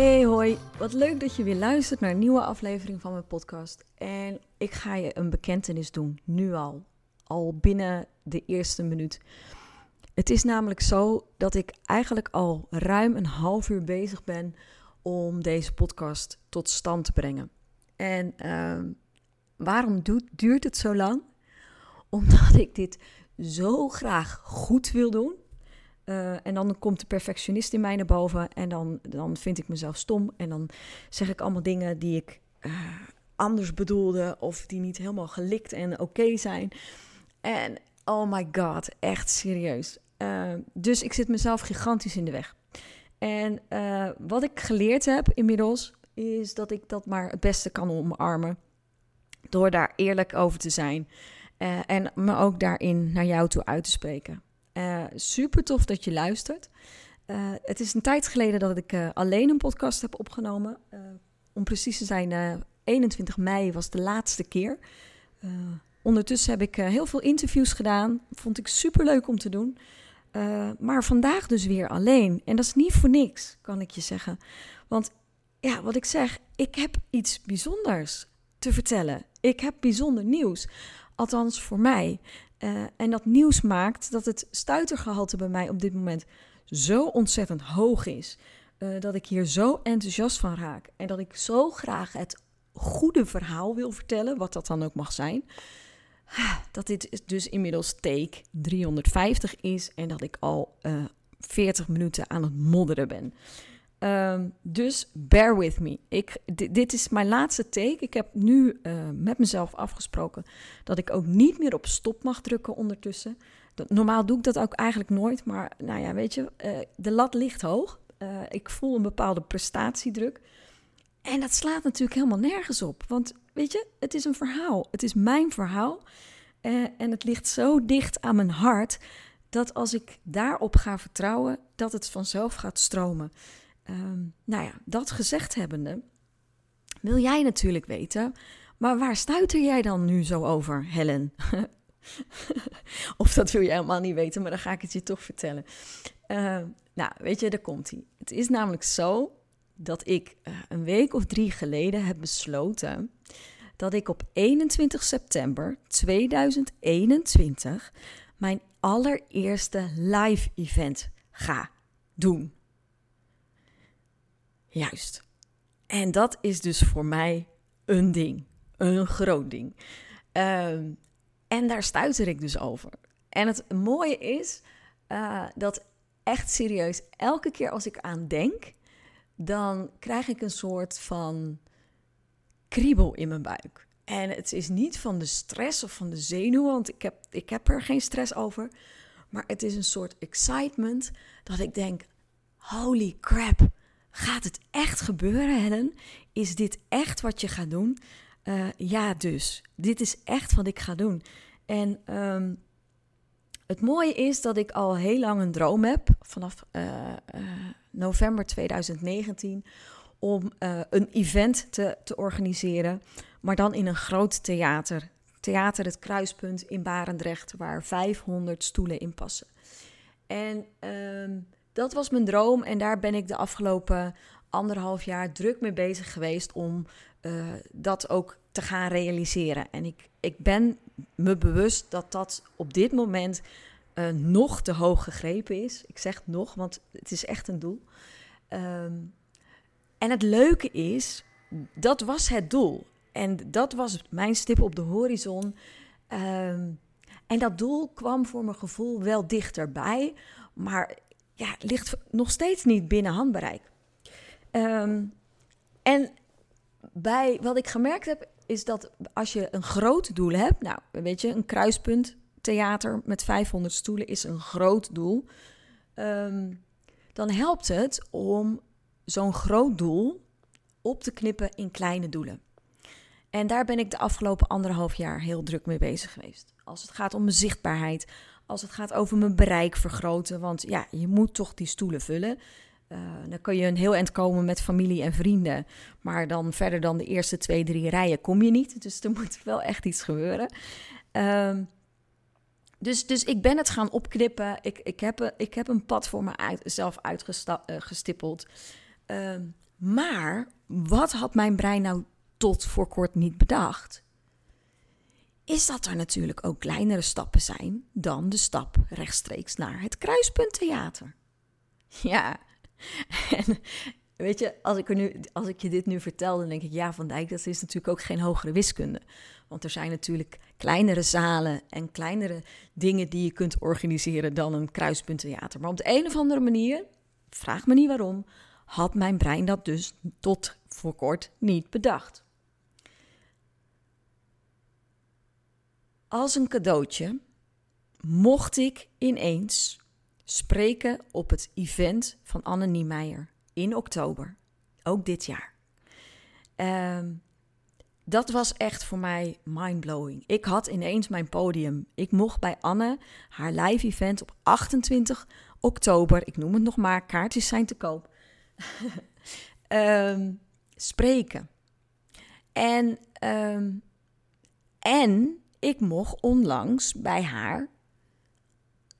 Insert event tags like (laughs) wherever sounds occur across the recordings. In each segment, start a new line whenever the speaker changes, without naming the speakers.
Hey hoi, wat leuk dat je weer luistert naar een nieuwe aflevering van mijn podcast. En ik ga je een bekentenis doen, nu al. Al binnen de eerste minuut. Het is namelijk zo dat ik eigenlijk al ruim een half uur bezig ben om deze podcast tot stand te brengen. En uh, waarom duurt het zo lang? Omdat ik dit zo graag goed wil doen. Uh, en dan komt de perfectionist in mij naar boven en dan, dan vind ik mezelf stom. En dan zeg ik allemaal dingen die ik uh, anders bedoelde of die niet helemaal gelikt en oké zijn. En oh my god, echt serieus. Uh, dus ik zit mezelf gigantisch in de weg. En wat ik geleerd heb inmiddels, is dat ik dat maar het beste kan omarmen. Door daar eerlijk over te zijn. En me ook daarin naar jou toe uit te spreken. Uh, super tof dat je luistert. Uh, het is een tijd geleden dat ik alleen een podcast heb opgenomen. om precies te zijn, 21 mei was de laatste keer. ondertussen heb ik heel veel interviews gedaan. Vond ik super leuk om te doen. maar vandaag dus weer alleen. En dat is niet voor niks, kan ik je zeggen. Want ja, wat ik zeg, ik heb iets bijzonders te vertellen. Ik heb bijzonder nieuws. Althans voor mij. Uh, en dat nieuws maakt dat het stuitergehalte bij mij op dit moment zo ontzettend hoog is. Uh, dat ik hier zo enthousiast van raak. En dat ik zo graag het goede verhaal wil vertellen, wat dat dan ook mag zijn. (sighs) Dat dit dus inmiddels take 350 is en dat ik al uh, eh, 40 minuten aan het modderen ben. Um, dus bear with me. Ik, dit is mijn laatste take. Ik heb nu uh, met mezelf afgesproken dat ik ook niet meer op stop mag drukken ondertussen. Normaal doe ik dat ook eigenlijk nooit, maar nou ja, weet je, uh, de lat ligt hoog. Uh, ik voel een bepaalde prestatiedruk. En dat slaat natuurlijk helemaal nergens op. Want weet je, het is een verhaal. Het is mijn verhaal. en het ligt zo dicht aan mijn hart dat als ik daarop ga vertrouwen, dat het vanzelf gaat stromen. Um, nou ja, dat gezegd hebbende, wil jij natuurlijk weten, maar waar stuiter jij dan nu zo over, Helen? (laughs) of dat wil je helemaal niet weten, maar dan ga ik het je toch vertellen. Uh, nou, weet je, daar komt hij. Het is namelijk zo dat ik uh, een week of drie geleden heb besloten dat ik op 21 september 2021 mijn allereerste live event ga doen. Juist. En dat is dus voor mij een ding. Een groot ding. Um, en daar stuiter ik dus over. En het mooie is uh, dat echt serieus, elke keer als ik aan denk, dan krijg ik een soort van kriebel in mijn buik. En het is niet van de stress of van de zenuwen, want ik heb, ik heb er geen stress over. Maar het is een soort excitement dat ik denk: holy crap, Gaat het echt gebeuren, Helen? Is dit echt wat je gaat doen? Uh, ja, dus. Dit is echt wat ik ga doen. En um, het mooie is dat ik al heel lang een droom heb, vanaf uh, uh, november 2019, om een event te, te organiseren, maar dan in een groot theater. Theater Het Kruispunt in Barendrecht, waar 500 stoelen in passen. En um, dat was mijn droom en daar ben ik de afgelopen anderhalf jaar druk mee bezig geweest om uh, dat ook te gaan realiseren. En ik, ik ben me bewust dat dat op dit moment uh, nog te hoog gegrepen is. Ik zeg nog, want het is echt een doel. Um, en het leuke is, dat was het doel. En dat was mijn stip op de horizon. Um, en dat doel kwam voor mijn gevoel wel dichterbij. Maar ja, ligt nog steeds niet binnen handbereik. Um, en bij wat ik gemerkt heb, is dat als je een groot doel hebt, nou, weet je, een kruispunt theater met 500 stoelen is een groot doel. Um, dan helpt het om zo'n groot doel op te knippen in kleine doelen. En daar ben ik de afgelopen anderhalf jaar heel druk mee bezig geweest. Als het gaat om zichtbaarheid, als het gaat over mijn bereik vergroten. Want ja, je moet toch die stoelen vullen. Uh, dan kun je een heel eind komen met familie en vrienden. Maar dan verder dan de eerste twee, drie rijen kom je niet. Dus er (laughs) moet wel echt iets gebeuren. Um, dus, dus ik ben het gaan opknippen. Ik, ik, heb, ik heb een pad voor mezelf uitgestippeld. Uh, ehm, maar wat had mijn brein nou tot voor kort niet bedacht? Is dat er natuurlijk ook kleinere stappen zijn dan de stap rechtstreeks naar het kruispunttheater. Ja, en weet je, als ik, er nu, als ik je dit nu vertel, dan denk ik, ja, Van Dijk, dat is natuurlijk ook geen hogere wiskunde. Want er zijn natuurlijk kleinere zalen en kleinere dingen die je kunt organiseren dan een kruispunttheater. Maar op de een of andere manier, vraag me niet waarom, had mijn brein dat dus tot voor kort niet bedacht. Als een cadeautje mocht ik ineens spreken op het event van Anne Niemeyer in oktober, ook dit jaar. Um, dat was echt voor mij mindblowing. Ik had ineens mijn podium. Ik mocht bij Anne haar live event op 28 oktober, ik noem het nog maar, kaartjes zijn te koop, um, (laughs) spreken. En, um, en ik mocht onlangs bij haar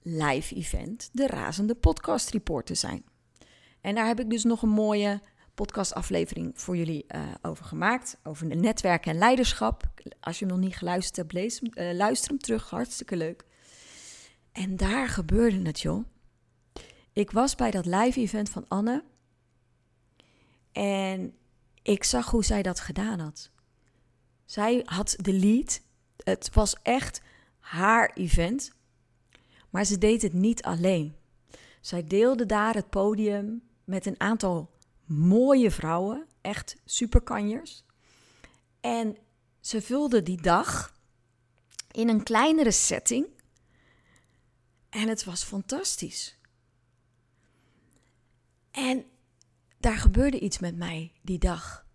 live event de razende podcast reporter zijn. En daar heb ik dus nog een mooie podcastaflevering voor jullie uh, over gemaakt. Over netwerk en leiderschap. Als je hem nog niet geluisterd hebt, uh, luister hem terug. Hartstikke leuk. En daar gebeurde het, joh. Ik was bij dat live event van Anne. En ik zag hoe zij dat gedaan had. Zij had de lead. Het was echt haar event. Maar ze deed het niet alleen. Zij deelde daar het podium met een aantal mooie vrouwen, echt superkanjers. En ze vulde die dag in een kleinere setting. En het was fantastisch. En daar gebeurde iets met mij die dag.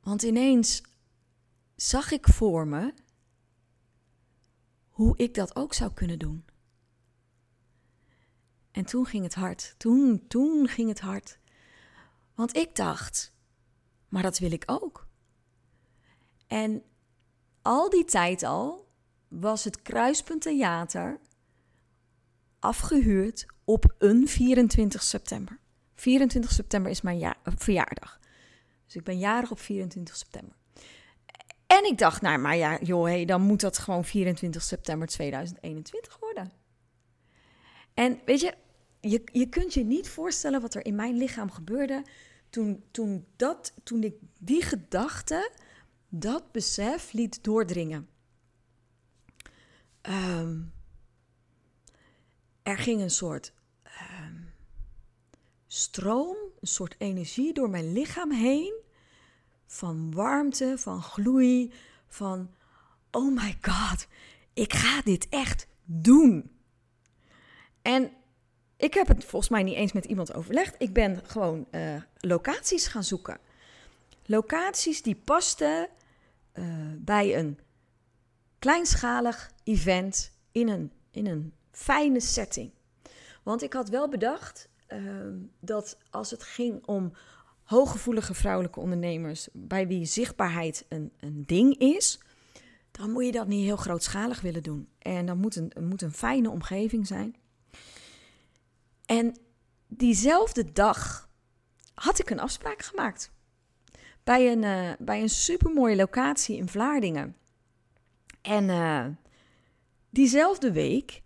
Want ineens zag ik voor me hoe ik dat ook zou kunnen doen. En toen ging het hard. Toen, toen ging het hard. Want ik dacht, maar dat wil ik ook. En al die tijd al was het Kruispunt Theater afgehuurd op een 24 september. 24 september is mijn ja verjaardag. Dus ik ben jarig op 24 september. En ik dacht, nou, maar ja, joh, hey, dan moet dat gewoon 24 september 2021 worden. En weet je, je, je kunt je niet voorstellen wat er in mijn lichaam gebeurde toen, toen, dat, toen ik die gedachte, dat besef liet doordringen. Ehm, er ging een soort ehm, stroom, een soort energie door mijn lichaam heen. Van warmte, van gloei, van oh my god, ik ga dit echt doen. En ik heb het volgens mij niet eens met iemand overlegd. Ik ben gewoon uh, locaties gaan zoeken. Locaties die pasten uh, bij een kleinschalig event in een, in een fijne setting. Want ik had wel bedacht uh, dat als het ging om hooggevoelige vrouwelijke ondernemers, bij wie zichtbaarheid een, een ding is, dan moet je dat niet heel grootschalig willen doen. En dan moet een, moet een fijne omgeving zijn. En diezelfde dag had ik een afspraak gemaakt. Bij een, uh, bij een supermooie locatie in Vlaardingen. En uh, diezelfde week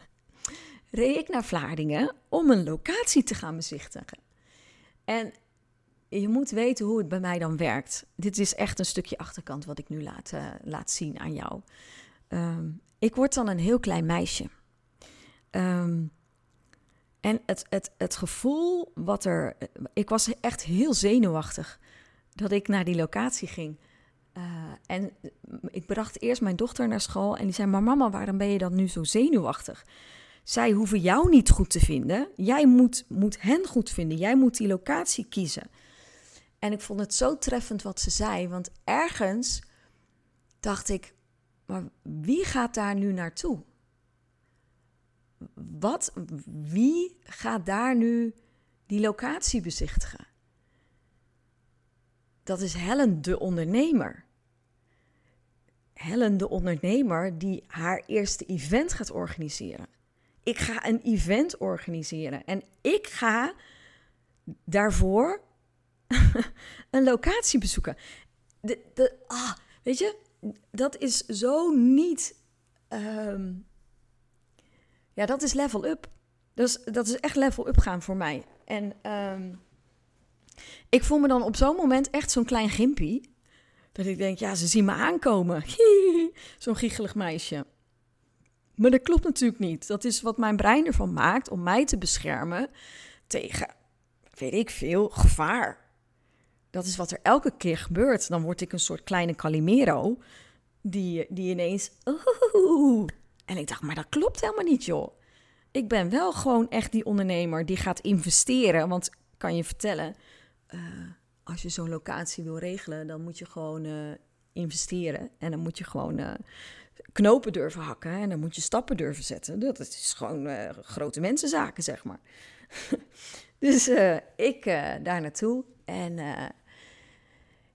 (laughs) reed ik naar Vlaardingen om een locatie te gaan bezichtigen. En je moet weten hoe het bij mij dan werkt. Dit is echt een stukje achterkant wat ik nu laat, uh, laat zien aan jou. Um, ik word dan een heel klein meisje. Um, en het, het, het gevoel wat er. Ik was echt heel zenuwachtig dat ik naar die locatie ging. Uh, en ik bracht eerst mijn dochter naar school en die zei: Maar mama, waarom ben je dan nu zo zenuwachtig? zij hoeven jou niet goed te vinden. Jij moet, moet hen goed vinden. Jij moet die locatie kiezen. En ik vond het zo treffend wat ze zei, want ergens dacht ik, maar wie gaat daar nu naartoe? Wat, wie gaat daar nu die locatie bezichtigen? Dat is Helen de ondernemer. Helen de ondernemer die haar eerste event gaat organiseren. Ik ga een event organiseren en ik ga daarvoor (laughs) een locatie bezoeken. De, de, ah, weet je, dat is zo niet. Ehm, ja, dat is level up. Dus dat is echt level up gaan voor mij. En ehm, ik voel me dan op zo'n moment echt zo'n klein gimpie. Dat ik denk, ja, ze zien me aankomen. (laughs) zo'n giechelig meisje. Maar dat klopt natuurlijk niet. Dat is wat mijn brein ervan maakt om mij te beschermen tegen, weet ik veel, gevaar. Dat is wat er elke keer gebeurt. Dan word ik een soort kleine Calimero die, die ineens... En ik dacht, maar dat klopt helemaal niet, joh. Ik ben wel gewoon echt die ondernemer die gaat investeren. Want kan je vertellen, uh, als je zo'n locatie wil regelen, dan moet je gewoon uh, investeren. En dan moet je gewoon uh, knopen durven hakken. En dan moet je stappen durven zetten. Dat is gewoon grote mensenzaken, zeg maar. (laughs) dus ik daar naartoe. En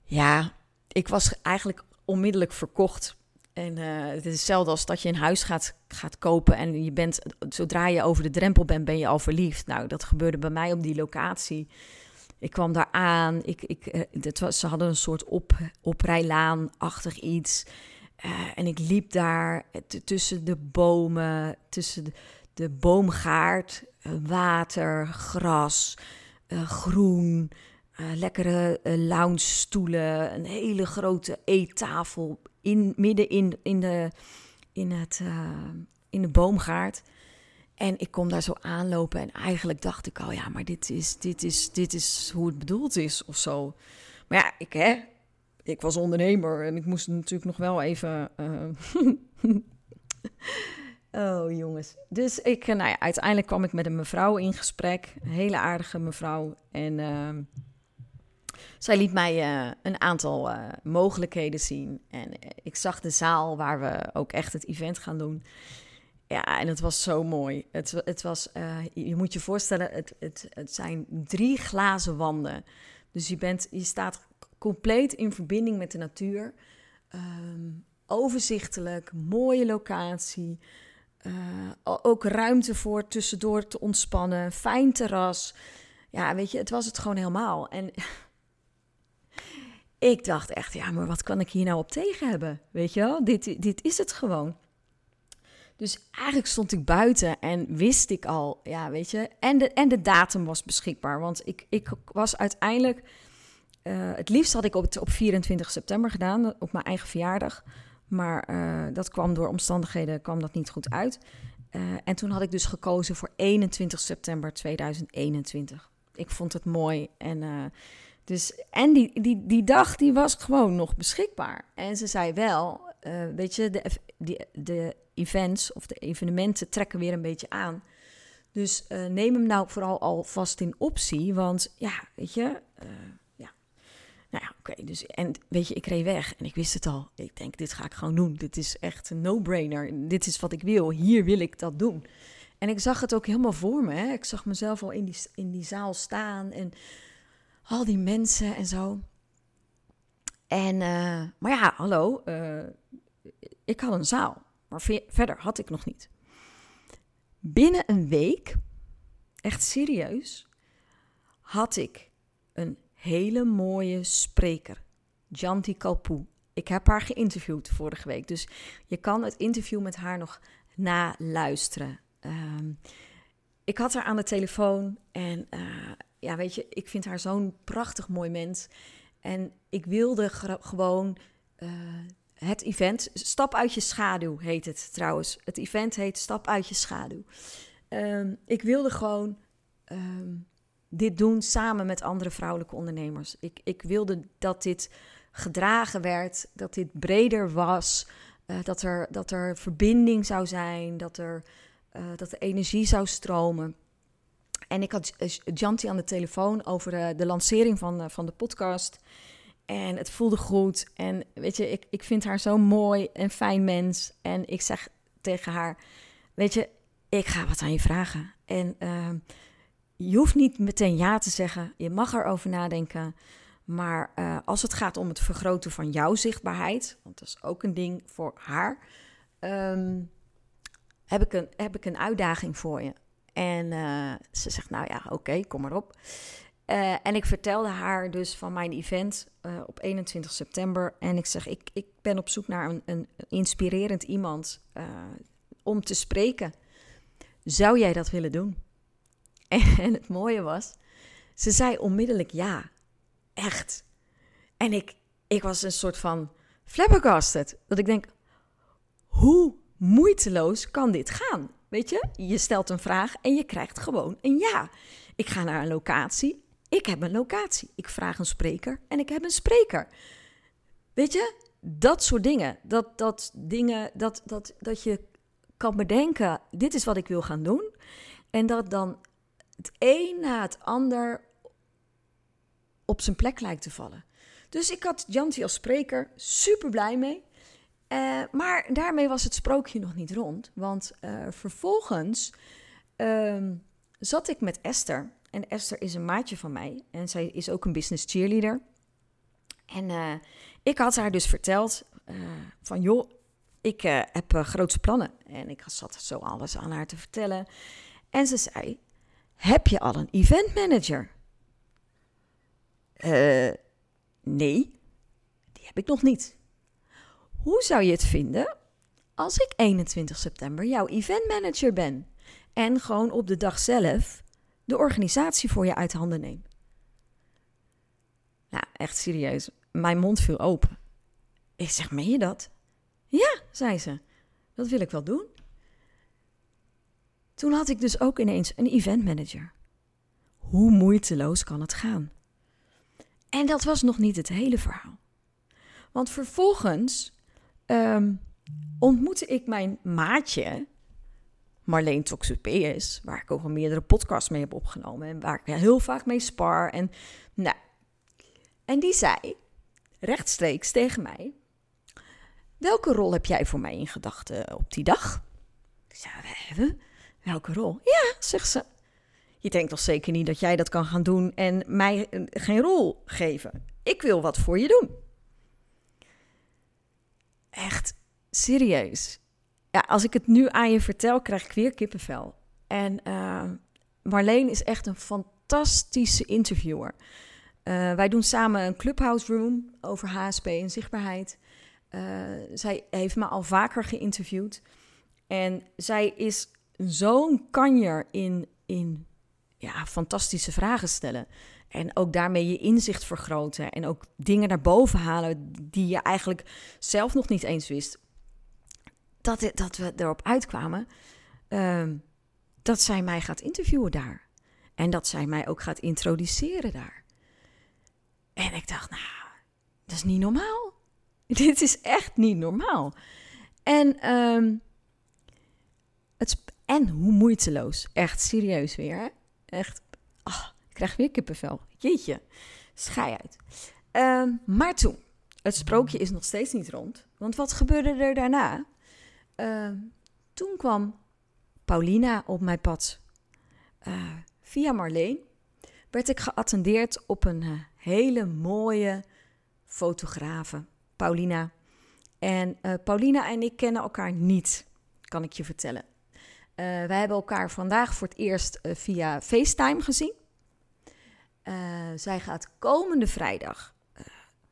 ja, ik was eigenlijk onmiddellijk verkocht. En uh, het is hetzelfde als dat je een huis gaat, gaat kopen en je bent, zodra je over de drempel bent, ben je al verliefd. Nou, dat gebeurde bij mij op die locatie. Ik kwam daar aan, ik, ik, het was, ze hadden een soort op, oprijlaan-achtig iets. En ik liep daar tussen de bomen, tussen de, boomgaard, water, gras, groen. Uh, lekkere uh, lounge stoelen, een hele grote eettafel in, midden in, in, de, in, het, uh, in de boomgaard. En ik kom daar zo aanlopen en eigenlijk dacht ik al, ja, maar dit is, dit is, dit is hoe het bedoeld is of zo. Maar ja, ik, hè, ik was ondernemer en ik moest natuurlijk nog wel even... (laughs) oh, jongens. Dus ik, nou ja, uiteindelijk kwam ik met een mevrouw in gesprek. Hele aardige mevrouw. En ehm, zij liet mij uh, een aantal uh, mogelijkheden zien. En uh, ik zag de zaal waar we ook echt het event gaan doen. Ja, en het was zo mooi. Het, het was, je moet je voorstellen, het, het, het zijn drie glazen wanden. Dus je, bent, je staat compleet in verbinding met de natuur. Um, overzichtelijk, mooie locatie. ook ruimte voor tussendoor te ontspannen. Fijn terras. Ja, weet je, het was het gewoon helemaal. En ik dacht echt, ja, maar wat kan ik hier nou op tegen hebben? Weet je wel, dit, dit is het gewoon. Dus eigenlijk stond ik buiten en wist ik al, ja, weet je. En de, en de datum was beschikbaar. Want ik, ik was uiteindelijk. Uh, het liefst had ik op, op 24 september gedaan, op mijn eigen verjaardag. Maar uh, dat kwam door omstandigheden kwam dat niet goed uit. En toen had ik dus gekozen voor 21 september 2021. Ik vond het mooi en dus, en die, die, die dag die was gewoon nog beschikbaar. En ze zei wel, uh, weet je, de, de events of de evenementen trekken weer een beetje aan. Dus uh, neem hem nou vooral alvast in optie. Want ja, weet je, uh, ja. Nou ja, oké. Dus, en weet je, ik reed weg en ik wist het al. Ik denk, dit ga ik gewoon doen. Dit is echt een no-brainer. Dit is wat ik wil. Hier wil ik dat doen. En ik zag het ook helemaal voor me. Hè. Ik zag mezelf al in die, in die zaal staan en al die mensen en zo. En, uh, maar ja, hallo, uh, ik had een zaal, maar verder had ik nog niet. Binnen een week, echt serieus, had ik een hele mooie spreker, Janti Kalpoe. Ik heb haar geïnterviewd vorige week, dus je kan het interview met haar nog naluisteren. Um, ik had haar aan de telefoon en uh, ja, weet je, ik vind haar zo'n prachtig mooi mens. En ik wilde gewoon uh, het event, Stap uit je schaduw heet het trouwens. Het event heet Stap uit je schaduw. Um, ik wilde gewoon um, dit doen samen met andere vrouwelijke ondernemers. Ik, ik wilde dat dit gedragen werd, dat dit breder was, uh, dat, er, dat er verbinding zou zijn, dat er uh, dat de energie zou stromen. En ik had Janti aan de telefoon over uh, de lancering van, uh, van de podcast. En het voelde goed. En weet je, ik, ik vind haar zo mooi en fijn mens. En ik zeg tegen haar: Weet je, ik ga wat aan je vragen. En ehm, je hoeft niet meteen ja te zeggen. Je mag erover nadenken. Maar als het gaat om het vergroten van jouw zichtbaarheid, want dat is ook een ding voor haar, um, heb, ik een, heb ik een uitdaging voor je. En uh, ze zegt, nou ja, oké, kom maar op. Uh, en ik vertelde haar dus van mijn event op 21 september. En ik zeg, ik, ik ben op zoek naar een, een inspirerend iemand om te spreken. Zou jij dat willen doen? (laughs) En het mooie was, ze zei onmiddellijk ja. Echt. En ik, ik was een soort van flabbergasted. Dat ik denk, hoe moeiteloos kan dit gaan? Weet je, je stelt een vraag en je krijgt gewoon een ja. Ik ga naar een locatie, ik heb een locatie. Ik vraag een spreker en ik heb een spreker. Weet je, dat soort dingen. Dat, dat dingen, dat, dat, dat je kan bedenken, dit is wat ik wil gaan doen. En dat dan het een na het ander op zijn plek lijkt te vallen. Dus ik had Janti als spreker super blij mee. Uh, maar daarmee was het sprookje nog niet rond. Want uh, vervolgens uh, zat ik met Esther. En Esther is een maatje van mij. En zij is ook een business cheerleader. En uh, ik had haar dus verteld van... joh, ik heb grootse plannen. En ik zat zo alles aan haar te vertellen. En ze zei, heb je al een event manager? Nee, die heb ik nog niet. Hoe zou je het vinden als ik 21 september jouw event manager ben en gewoon op de dag zelf de organisatie voor je uit handen neem? Nou, echt serieus. Mijn mond viel open. Ik zeg, meen je dat? Ja, zei ze. Dat wil ik wel doen. Toen had ik dus ook ineens een event manager. Hoe moeiteloos kan het gaan? En dat was nog niet het hele verhaal. Want vervolgens um, ontmoette ik mijn maatje, Marleen Toxopeus, waar ik ook al meerdere podcasts mee heb opgenomen en waar ik heel vaak mee spar. En, nou, en die zei rechtstreeks tegen mij: Welke rol heb jij voor mij in gedachten op die dag? Ik zei: Welke rol? Ja, zegt ze. Je denkt toch zeker niet dat jij dat kan gaan doen en mij geen rol geven. Ik wil wat voor je doen. Echt serieus. Ja, als ik het nu aan je vertel, krijg ik weer kippenvel. En uh, Marleen is echt een fantastische interviewer. Uh, wij doen samen een clubhouse room over HSP en zichtbaarheid. Uh, zij heeft me al vaker geïnterviewd. En zij is zo'n kanjer in, in ja, fantastische vragen stellen. En ook daarmee je inzicht vergroten. En ook dingen naar boven halen die je eigenlijk zelf nog niet eens wist. Dat, dat we erop uitkwamen uh, dat zij mij gaat interviewen daar. En dat zij mij ook gaat introduceren daar. En ik dacht, nou, dat is niet normaal. (laughs) Dit is echt niet normaal. En, um, het, en hoe moeiteloos. Echt serieus weer. Echt, oh, ik krijg weer kippenvel. Jeetje, schei uit. Um, maar toen, het sprookje is nog steeds niet rond. Want wat gebeurde er daarna? Uh, toen kwam Paulina op mijn pad. Uh, via Marleen werd ik geattendeerd op een uh, hele mooie fotografe, Paulina. En uh, Paulina en ik kennen elkaar niet, kan ik je vertellen. Wij hebben elkaar vandaag voor het eerst via FaceTime gezien. Uh, zij gaat komende vrijdag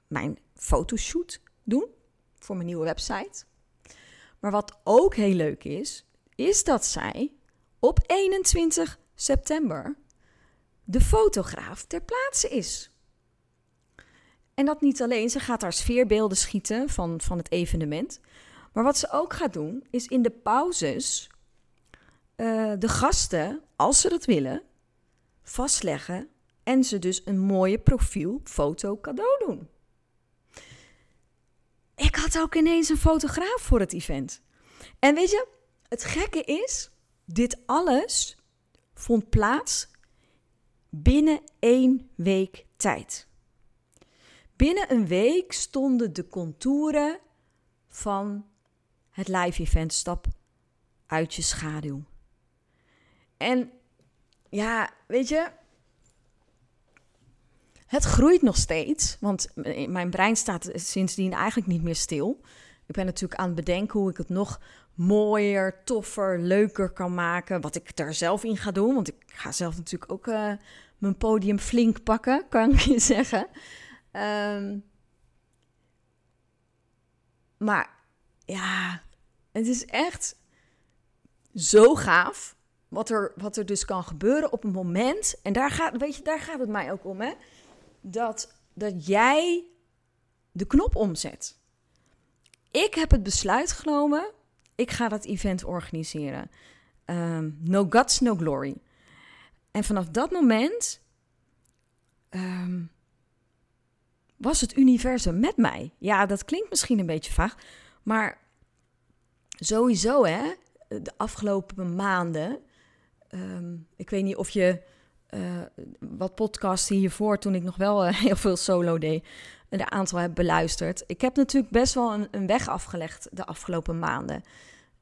mijn fotoshoot doen voor mijn nieuwe website. Maar wat ook heel leuk is, is dat zij op 21 september de fotograaf ter plaatse is. En dat niet alleen, ze gaat daar sfeerbeelden schieten van, van het evenement. Maar wat ze ook gaat doen, is in de pauzes uh, de gasten, als ze dat willen, vastleggen en ze dus een mooie profielfoto cadeau doen. Ik had ook ineens een fotograaf voor het event. En weet je, het gekke is, dit alles vond plaats binnen één week tijd. Binnen een week stonden de contouren van het live event Stap uit je schaduw. En ja, weet je, het groeit nog steeds, want mijn brein staat sindsdien eigenlijk niet meer stil. Ik ben natuurlijk aan het bedenken hoe ik het nog mooier, toffer, leuker kan maken. Wat ik daar zelf in ga doen. Want ik ga zelf natuurlijk ook uh, mijn podium flink pakken, (laughs) kan ik je zeggen. Um, maar ja, het is echt zo gaaf wat er, wat er dus kan gebeuren op een moment. En daar gaat, weet je, daar gaat het mij ook om, hè? Dat, dat jij de knop omzet. Ik heb het besluit genomen, ik ga dat event organiseren. Um, no guts, no glory. En vanaf dat moment um, was het universum met mij. Ja, dat klinkt misschien een beetje vaag, maar sowieso, hè, de afgelopen maanden. Um, ik weet niet of je uh, wat podcasts hiervoor, toen ik nog wel uh, (laughs) heel veel solo deed, een aantal heb beluisterd. Ik heb natuurlijk best wel een, een weg afgelegd de afgelopen maanden.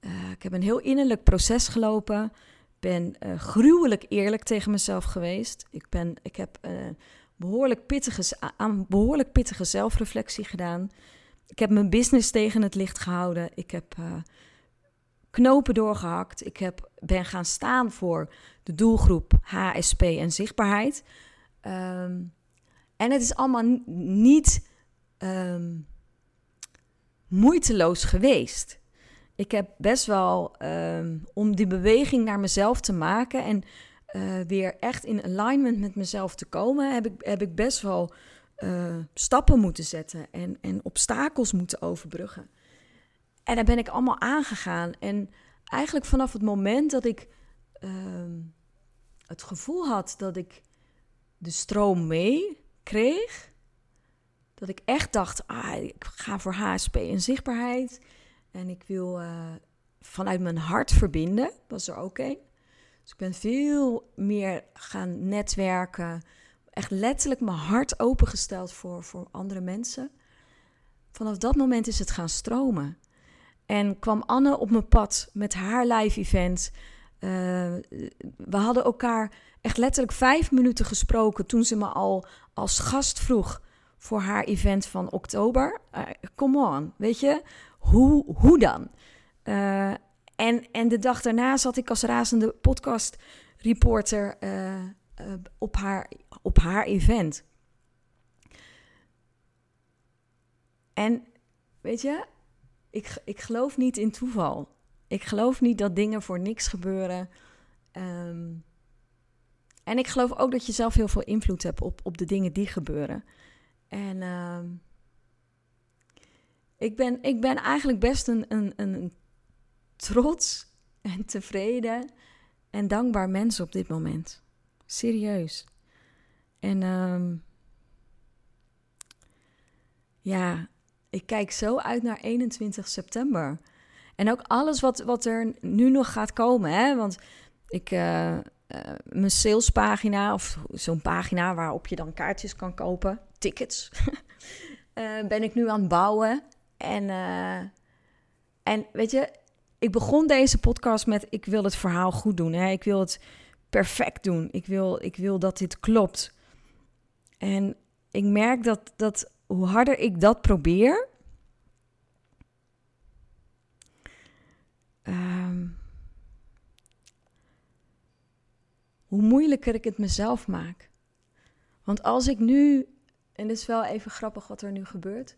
Uh, ik heb een heel innerlijk proces gelopen. Ben gruwelijk eerlijk tegen mezelf geweest. Ik, ben, ik heb behoorlijk pittige, aan behoorlijk pittige zelfreflectie gedaan. Ik heb mijn business tegen het licht gehouden. Ik heb knopen doorgehakt. Ik heb, ben gaan staan voor de doelgroep HSP en zichtbaarheid. Um, en het is allemaal niet um, moeiteloos geweest. Ik heb best wel um, om die beweging naar mezelf te maken en uh, weer echt in alignment met mezelf te komen, heb ik, heb ik best wel uh, stappen moeten zetten en, en obstakels moeten overbruggen. En daar ben ik allemaal aangegaan. En eigenlijk vanaf het moment dat ik uh, het gevoel had dat ik de stroom mee kreeg, dat ik echt dacht, ah, ik ga voor HSP en zichtbaarheid. En ik wil uh, vanuit mijn hart verbinden, was er ook een. Dus ik ben veel meer gaan netwerken. Echt letterlijk mijn hart opengesteld voor, voor andere mensen. Vanaf dat moment is het gaan stromen. En kwam Anne op mijn pad met haar live event. Uh, we hadden elkaar echt letterlijk vijf minuten gesproken toen ze me al als gast vroeg voor haar event van oktober. Uh, come on, weet je, hoe, hoe dan? Uh, en, en de dag daarna zat ik als razende podcast reporter uh, op, haar, op haar event. En weet je, ik, ik geloof niet in toeval. Ik geloof niet dat dingen voor niks gebeuren. Um, en ik geloof ook dat je zelf heel veel invloed hebt op, op de dingen die gebeuren. En uh, ik, ben, ik ben eigenlijk best een, een, een trots en tevreden en dankbaar mens op dit moment. Serieus. En um, ja, ik kijk zo uit naar 21 september. En ook alles wat, wat er nu nog gaat komen. Hè? Want ik, uh, uh, mijn salespagina, of zo'n pagina waarop je dan kaartjes kan kopen, tickets, uh, (laughs) ben ik nu aan het bouwen. En, en weet je, ik begon deze podcast met: ik wil het verhaal goed doen. Hè? Ik wil het perfect doen. Ik wil, ik wil dat dit klopt. En ik merk dat, dat hoe harder ik dat probeer. Um, hoe moeilijker ik het mezelf maak. Want als ik nu, en het is wel even grappig wat er nu gebeurt.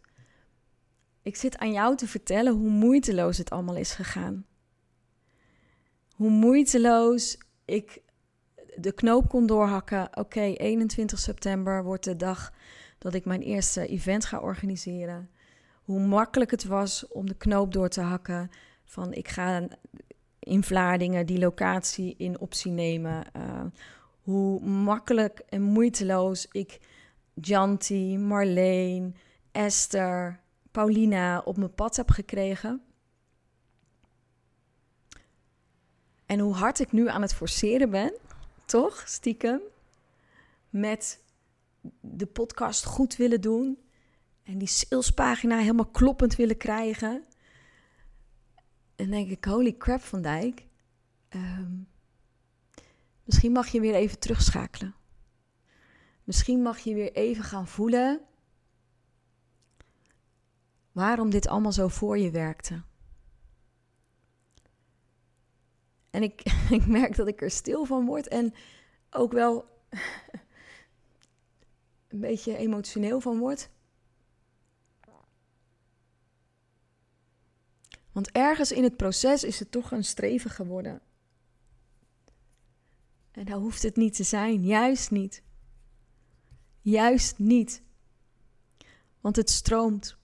Ik zit aan jou te vertellen hoe moeiteloos het allemaal is gegaan. Hoe moeiteloos ik de knoop kon doorhakken. Oké, 21 september wordt de dag dat ik mijn eerste event ga organiseren. Hoe makkelijk het was om de knoop door te hakken. Van ik ga in Vlaardingen die locatie in optie nemen. Uh, hoe makkelijk en moeiteloos ik Janti, Marleen, Esther, Paulina op mijn pad heb gekregen. En hoe hard ik nu aan het forceren ben, toch, stiekem, met de podcast goed willen doen en die salespagina helemaal kloppend willen krijgen. En denk ik, holy crap Van Dijk, ehm, misschien mag je weer even terugschakelen. Misschien mag je weer even gaan voelen waarom dit allemaal zo voor je werkte. En ik, (laughs) ik merk dat ik er stil van word en ook wel een beetje emotioneel van word. Want ergens in het proces is het toch een streven geworden. En dat hoeft het niet te zijn, juist niet. Juist niet. Want het stroomt.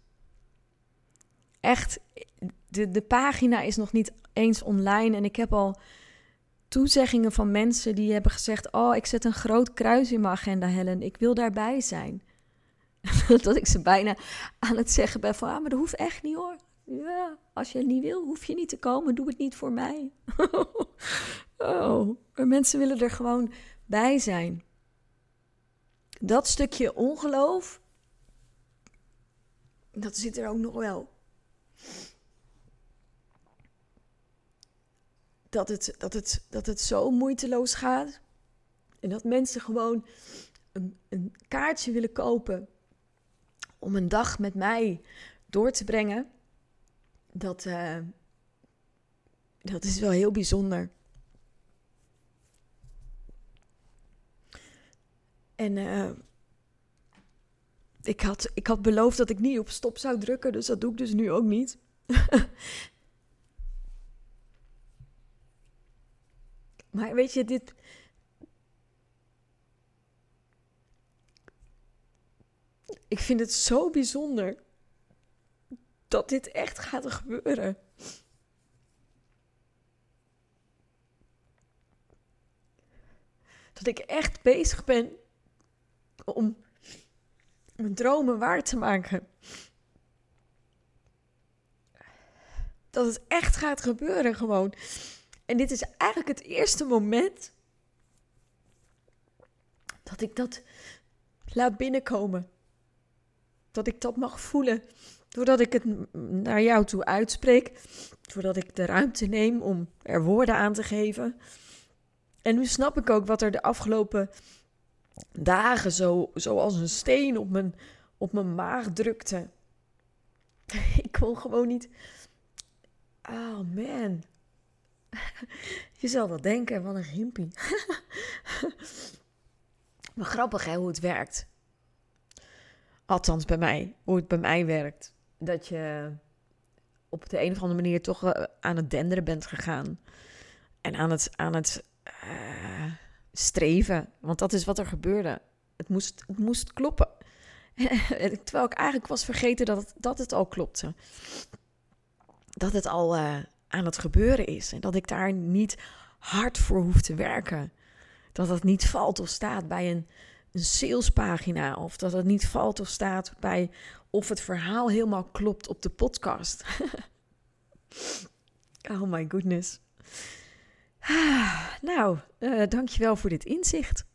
Echt, de, de pagina is nog niet eens online. En ik heb al toezeggingen van mensen die hebben gezegd: Oh, ik zet een groot kruis in mijn agenda, Helen. Ik wil daarbij zijn. (laughs) dat ik ze bijna aan het zeggen ben: van, ah, maar dat hoeft echt niet hoor. Ja, als je het niet wil, hoef je niet te komen. Doe het niet voor mij. (laughs) oh, maar mensen willen er gewoon bij zijn. Dat stukje ongeloof, dat zit er ook nog wel. Dat het, dat het, dat het zo moeiteloos gaat. En dat mensen gewoon een, een kaartje willen kopen om een dag met mij door te brengen. Dat, uh, dat is wel heel bijzonder. En uh, ik, had, ik had beloofd dat ik niet op stop zou drukken, dus dat doe ik dus nu ook niet. (laughs) maar weet je, dit. Ik vind het zo bijzonder dat dit echt gaat gebeuren. Dat ik echt bezig ben om mijn dromen waar te maken. Dat het echt gaat gebeuren gewoon. En dit is eigenlijk het eerste moment dat ik dat laat binnenkomen. Dat ik dat mag voelen. Doordat ik het naar jou toe uitspreek. Doordat ik de ruimte neem om er woorden aan te geven. En nu snap ik ook wat er de afgelopen dagen zo, zo als een steen op mijn, op mijn maag drukte. (laughs) Ik kon gewoon niet. Oh man. (laughs) Je zal wel denken, wat een gimpie. (laughs) maar grappig hè, hoe het werkt. Althans bij mij, hoe het bij mij werkt. Dat je op de een of andere manier toch eh, aan het denderen bent gegaan. En aan het, aan het uh, streven. Want dat is wat er gebeurde. Het moest, het moest kloppen. (laughs) Terwijl ik eigenlijk was vergeten dat het, dat het al klopte. Dat het al uh, aan het gebeuren is. En dat ik daar niet hard voor hoef te werken. Dat het niet valt of staat bij een, een salespagina. Of dat het niet valt of staat bij of het verhaal helemaal klopt op de podcast. (laughs) oh my goodness. (sighs) nou, uh, dankjewel voor dit inzicht.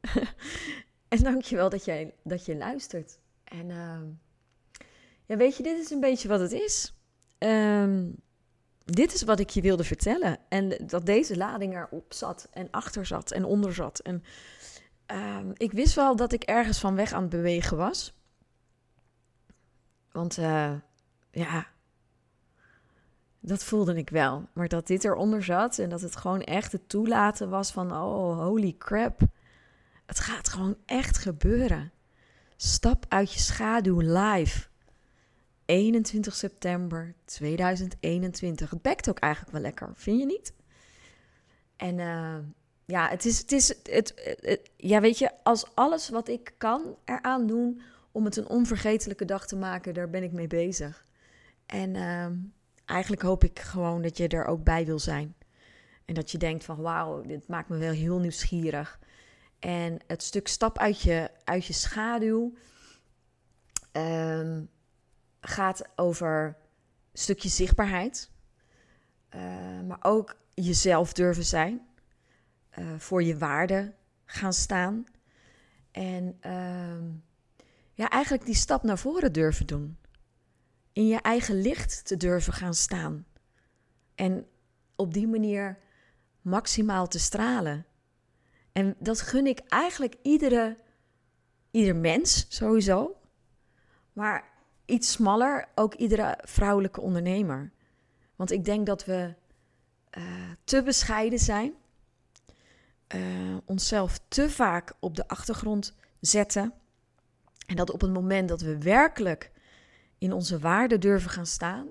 (laughs) en dankjewel dat, jij, dat je luistert. En uh, ja, weet je, dit is een beetje wat het is. Um, dit is wat ik je wilde vertellen. En dat deze lading erop zat en achter zat en onder zat. En um, ik wist wel dat ik ergens van weg aan het bewegen was. Want uh, ja, dat voelde ik wel. Maar dat dit eronder zat en dat het gewoon echt het toelaten was van, oh, holy crap. Het gaat gewoon echt gebeuren. Stap uit je schaduw live. 21 september 2021. Het bekt ook eigenlijk wel lekker, vind je niet? En uh, ja, het is, het is, het, ja, weet je, als alles wat ik kan eraan doen om het een onvergetelijke dag te maken, daar ben ik mee bezig. En uh, eigenlijk hoop ik gewoon dat je er ook bij wil zijn. En dat je denkt van wauw, dit maakt me wel heel nieuwsgierig. En het stuk stap uit je, uit je schaduw um, gaat over een stukje zichtbaarheid. Uh, maar ook jezelf durven zijn, uh, voor je waarde gaan staan en uh, ja, eigenlijk die stap naar voren durven doen. In je eigen licht te durven gaan staan. En op die manier maximaal te stralen. En dat gun ik eigenlijk iedere, ieder mens sowieso. Maar iets smaller ook iedere vrouwelijke ondernemer. Want ik denk dat we uh, te bescheiden zijn. Uh, onszelf te vaak op de achtergrond zetten. En dat op het moment dat we werkelijk in onze waarde durven gaan staan.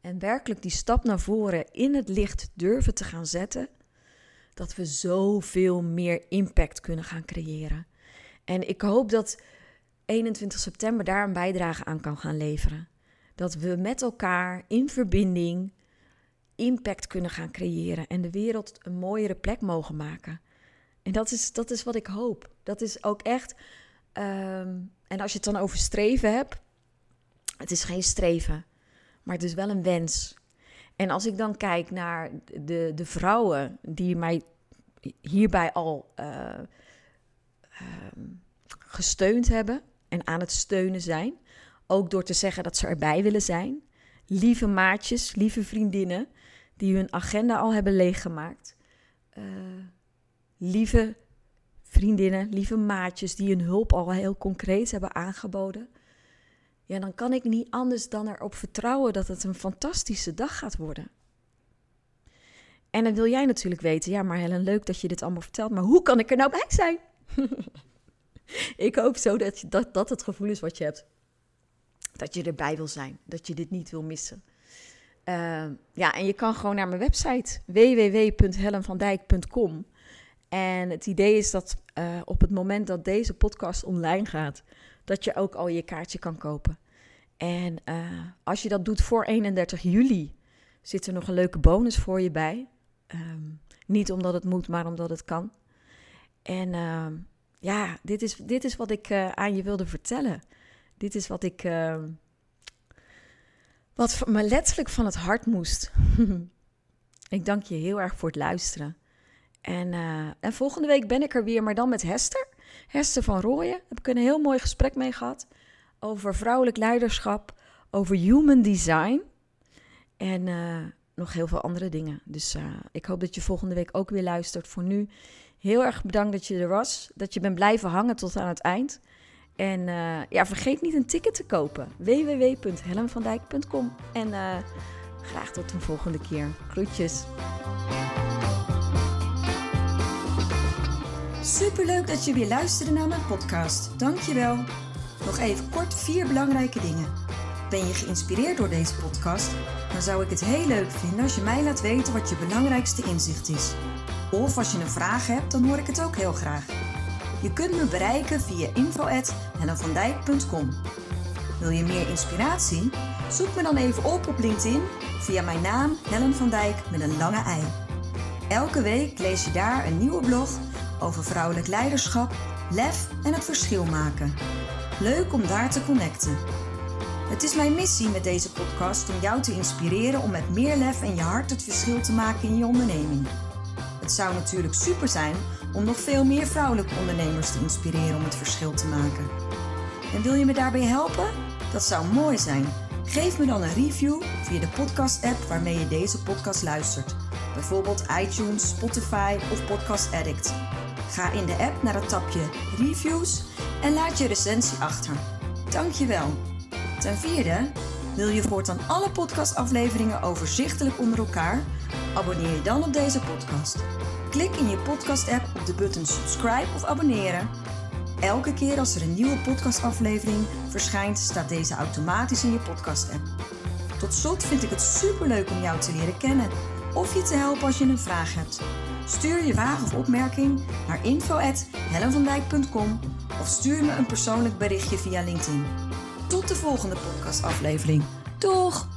En werkelijk die stap naar voren in het licht durven te gaan zetten. Dat we zoveel meer impact kunnen gaan creëren. En ik hoop dat 21 september daar een bijdrage aan kan gaan leveren. Dat we met elkaar in verbinding impact kunnen gaan creëren en de wereld een mooiere plek mogen maken. En dat is, dat is wat ik hoop. Dat is ook echt. Ehm, en als je het dan over streven hebt, het is geen streven, maar het is wel een wens. En als ik dan kijk naar de, de vrouwen die mij hierbij al uh, gesteund hebben en aan het steunen zijn, ook door te zeggen dat ze erbij willen zijn. Lieve maatjes, lieve vriendinnen, die hun agenda al hebben leeggemaakt. Uh, lieve vriendinnen, lieve maatjes die hun hulp al heel concreet hebben aangeboden. Ja, dan kan ik niet anders dan erop vertrouwen dat het een fantastische dag gaat worden. En dan wil jij natuurlijk weten, ja, maar Helen, leuk dat je dit allemaal vertelt, maar hoe kan ik er nou bij zijn? (laughs) (laughs) ik hoop zo dat, dat dat het gevoel is wat je hebt. Dat je erbij wil zijn, dat je dit niet wil missen. Uh, ja, en je kan gewoon naar mijn website www.helenvandijk.com. En het idee is dat uh, op het moment dat deze podcast online gaat, dat je ook al je kaartje kan kopen. En uh, als je dat doet voor 31 juli, zit er nog een leuke bonus voor je bij. Um, niet omdat het moet, maar omdat het kan. En uh, ja, dit is, dit is wat ik uh, aan je wilde vertellen. Dit is wat ik. Ehm, wat me letterlijk van het hart moest. (laughs) ik dank je heel erg voor het luisteren. En, uh, en, volgende week ben ik er weer, maar dan met Hester. Hester van Rooyen. Heb ik een heel mooi gesprek mee gehad. Over vrouwelijk leiderschap, over human design. En uh, nog heel veel andere dingen. Dus ik hoop dat je volgende week ook weer luistert. Voor nu heel erg bedankt dat je er was. Dat je bent blijven hangen tot aan het eind. En uh, ja, vergeet niet een ticket te kopen. www.helenvandijk.com En uh, graag tot een volgende keer. Groetjes.
Superleuk dat je weer luisterde naar mijn podcast. Dankjewel. Nog even kort vier belangrijke dingen. Ben je geïnspireerd door deze podcast? Dan zou ik het heel leuk vinden als je mij laat weten wat je belangrijkste inzicht is. Of als je een vraag hebt, dan hoor ik het ook heel graag. Je kunt me bereiken via info.hellenvandijk.com Wil je meer inspiratie? Zoek me dan even op op LinkedIn via mijn naam Helen van Dijk met een lange ei. Elke week lees je daar een nieuwe blog over vrouwelijk leiderschap, lef en het verschil maken. Leuk om daar te connecten. Het is mijn missie met deze podcast om jou te inspireren om met meer lef en je hart het verschil te maken in je onderneming. Het zou natuurlijk super zijn om nog veel meer vrouwelijke ondernemers te inspireren om het verschil te maken. En wil je me daarbij helpen? Dat zou mooi zijn. Geef me dan een review via de podcast-app waarmee je deze podcast luistert. Bijvoorbeeld iTunes, Spotify of Podcast Addict. Ga in de app naar het tapje Reviews en laat je recensie achter. Dankjewel. Ten vierde, wil je voortaan alle podcastafleveringen overzichtelijk onder elkaar? Abonneer je dan op deze podcast. Klik in je podcast-app op de button subscribe of abonneren. Elke keer als er een nieuwe podcastaflevering verschijnt, staat deze automatisch in je podcast-app. Tot slot vind ik het superleuk om jou te leren kennen of je te helpen als je een vraag hebt. Stuur je vraag of opmerking naar info.hellenvandijk.com of stuur me een persoonlijk berichtje via LinkedIn. Tot de volgende podcastaflevering. Doeg!